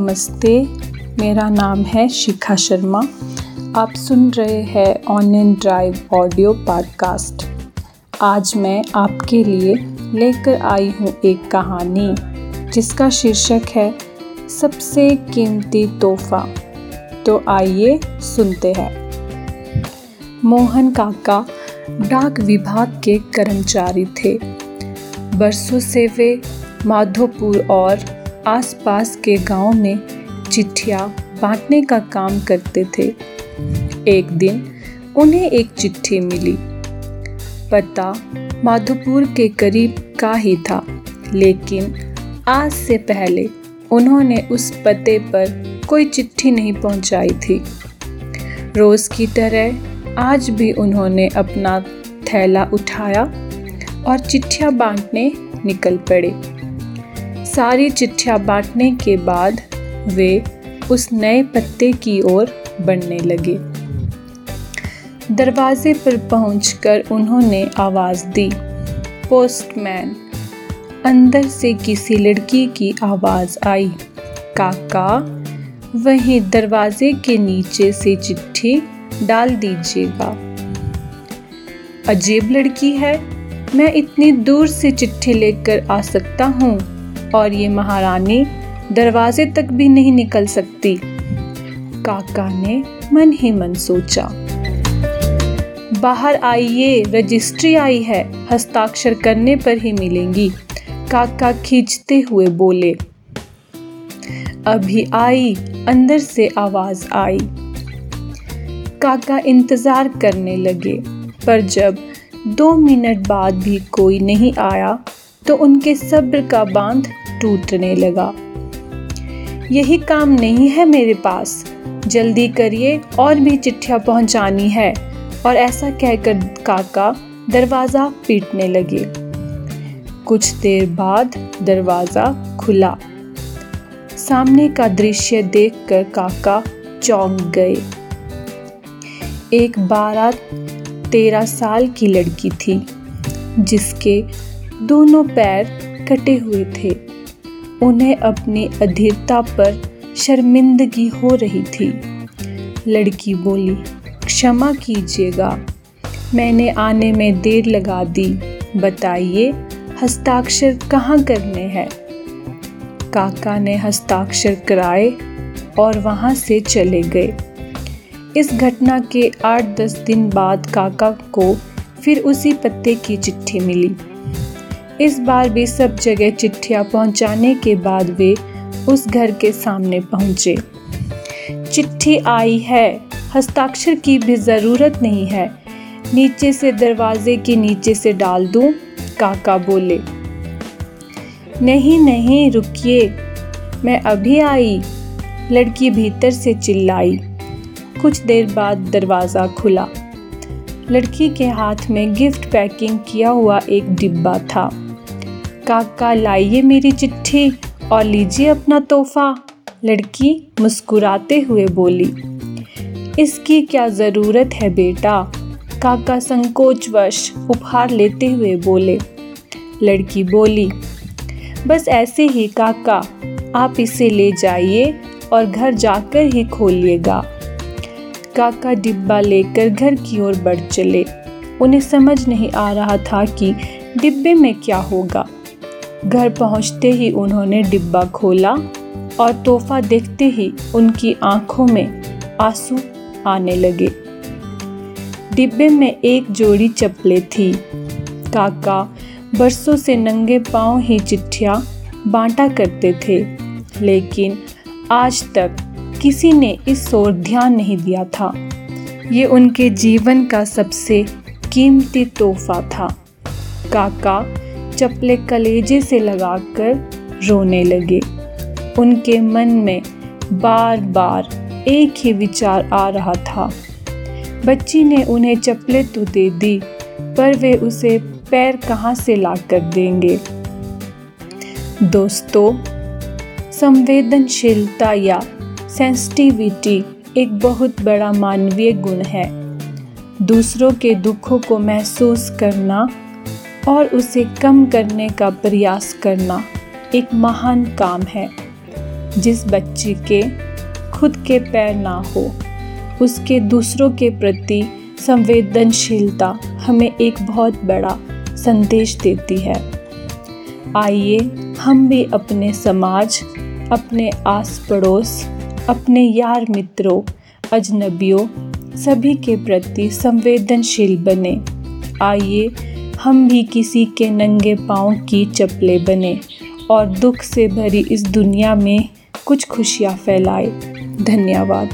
नमस्ते। मेरा नाम है शिखा शर्मा। आप सुन रहे हैं ऑन ड्राइव ऑडियो पॉडकास्ट। आज मैं आपके लिए लेकर आई हूँ एक कहानी, जिसका शीर्षक है, सबसे कीमती तोहफा। तो आइए सुनते हैं। मोहन काका डाक विभाग के कर्मचारी थे। बरसों से वे माधोपुर और आसपास के गाँव में चिट्ठियाँ बांटने का काम करते थे। एक दिन उन्हें एक चिट्ठी मिली। पता माधोपुर के करीब का ही था, लेकिन आज से पहले उन्होंने उस पते पर कोई चिट्ठी नहीं पहुंचाई थी। रोज की तरह आज भी उन्होंने अपना थैला उठाया और चिट्ठियाँ बांटने निकल पड़े। सारी चिट्ठियाँ बांटने के बाद वे उस नए पत्ते की ओर बढ़ने लगे। दरवाजे पर पहुंचकर उन्होंने आवाज़ दी, पोस्टमैन, अंदर से किसी लड़की की आवाज़ आई। काका, वहीं दरवाजे के नीचे से चिट्ठी डाल दीजिएगा। अजीब लड़की है, मैं इतनी दूर से चिट्ठी लेकर आ सकता हूँ? और ये महारानी दरवाजे तक भी नहीं निकल सकती। काका ने मन ही मन सोचा। बाहर आइए रजिस्ट्री आई है, हस्ताक्षर करने पर ही मिलेंगी, काका खींचते हुए बोले। अभी आई, अंदर से आवाज़ आई। काका इंतज़ार करने लगे, पर जब दो मिनट बाद भी कोई नहीं आया तो उनके सब्र का बाँध टूटने लगा। यही काम नहीं है मेरे पास। जल्दी करिए और भी चिट्ठियाँ पहुँचानी है। और ऐसा कहकर काका दरवाज़ा पीटने लगे। कुछ देर बाद दरवाज़ा खुला। सामने का दृश्य देखकर काका चौंक गए। एक बारह तेरह साल की लड़की थी, जिसके दोनों पैर कटे हुए थे। उन्हें अपनी अधीरता पर शर्मिंदगी हो रही थी। लड़की बोली, क्षमा कीजिएगा। मैंने आने में देर लगा दी। बताइए, हस्ताक्षर कहाँ करने हैं? काका ने हस्ताक्षर कराए और वहाँ से चले गए। इस घटना के आठ दस दिन बाद काका को फिर उसी पत्ते की चिट्ठी मिली। इस बार भी सब जगह चिट्ठियाँ पहुँचाने के बाद वे उस घर के सामने पहुँचे। चिट्ठी आई है। हस्ताक्षर की भी ज़रूरत नहीं है। नीचे से दरवाजे के नीचे से डाल दूँ? काका बोले। नहीं नहीं, रुकिए। मैं अभी आई। लड़की भीतर से चिल्लाई। कुछ देर बाद दरवाज़ा खुला। लड़की के हाथ में गिफ्ट पैकिंग किया हुआ एक डिब्बा था। काका, लाइए मेरी चिट्ठी और लीजिए अपना तोहफा। लड़की मुस्कुराते हुए बोली, इसकी क्या ज़रूरत है बेटा? काका संकोचवश उपहार लेते हुए बोले। लड़की बोली, बस ऐसे ही काका, आप इसे ले जाइए और घर जाकर ही खोलिएगा। काका डिब्बा लेकर घर की ओर बढ़ चले। उन्हें समझ नहीं आ रहा था कि डिब्बे में क्या होगा। घर पहुँचते ही उन्होंने डिब्बा खोला और तोहफा देखते ही उनकी आँखों में आँसू आने लगे। डिब्बे में एक जोड़ी चप्पलें थी। काका बरसों से नंगे पाँव ही चिट्ठियाँ बांटा करते थे, लेकिन आज तक किसी ने इस ओर ध्यान नहीं दिया था। ये उनके जीवन का सबसे कीमती तोहफा था। काका चप्पले कलेजे से लगाकर रोने लगे। उनके मन में बार बार एक ही विचार आ रहा था। बच्ची ने उन्हें चप्पलें तो दे दी, पर वे उसे पैर कहाँ से ला कर देंगे? दोस्तों, संवेदनशीलता या सेंसिटिविटी एक बहुत बड़ा मानवीय गुण है। दूसरों के दुखों को महसूस करना और उसे कम करने का प्रयास करना एक महान काम है। जिस बच्चे के खुद के पैर ना हो, उसके दूसरों के प्रति संवेदनशीलता हमें एक बहुत बड़ा संदेश देती है। आइए हम भी अपने समाज, अपने आस पड़ोस अपने यार मित्रों, अजनबियों, सभी के प्रति संवेदनशील बने। आइए हम भी किसी के नंगे पाँव की चप्पलें बने और दुख से भरी इस दुनिया में कुछ खुशियाँ फैलाए। धन्यवाद।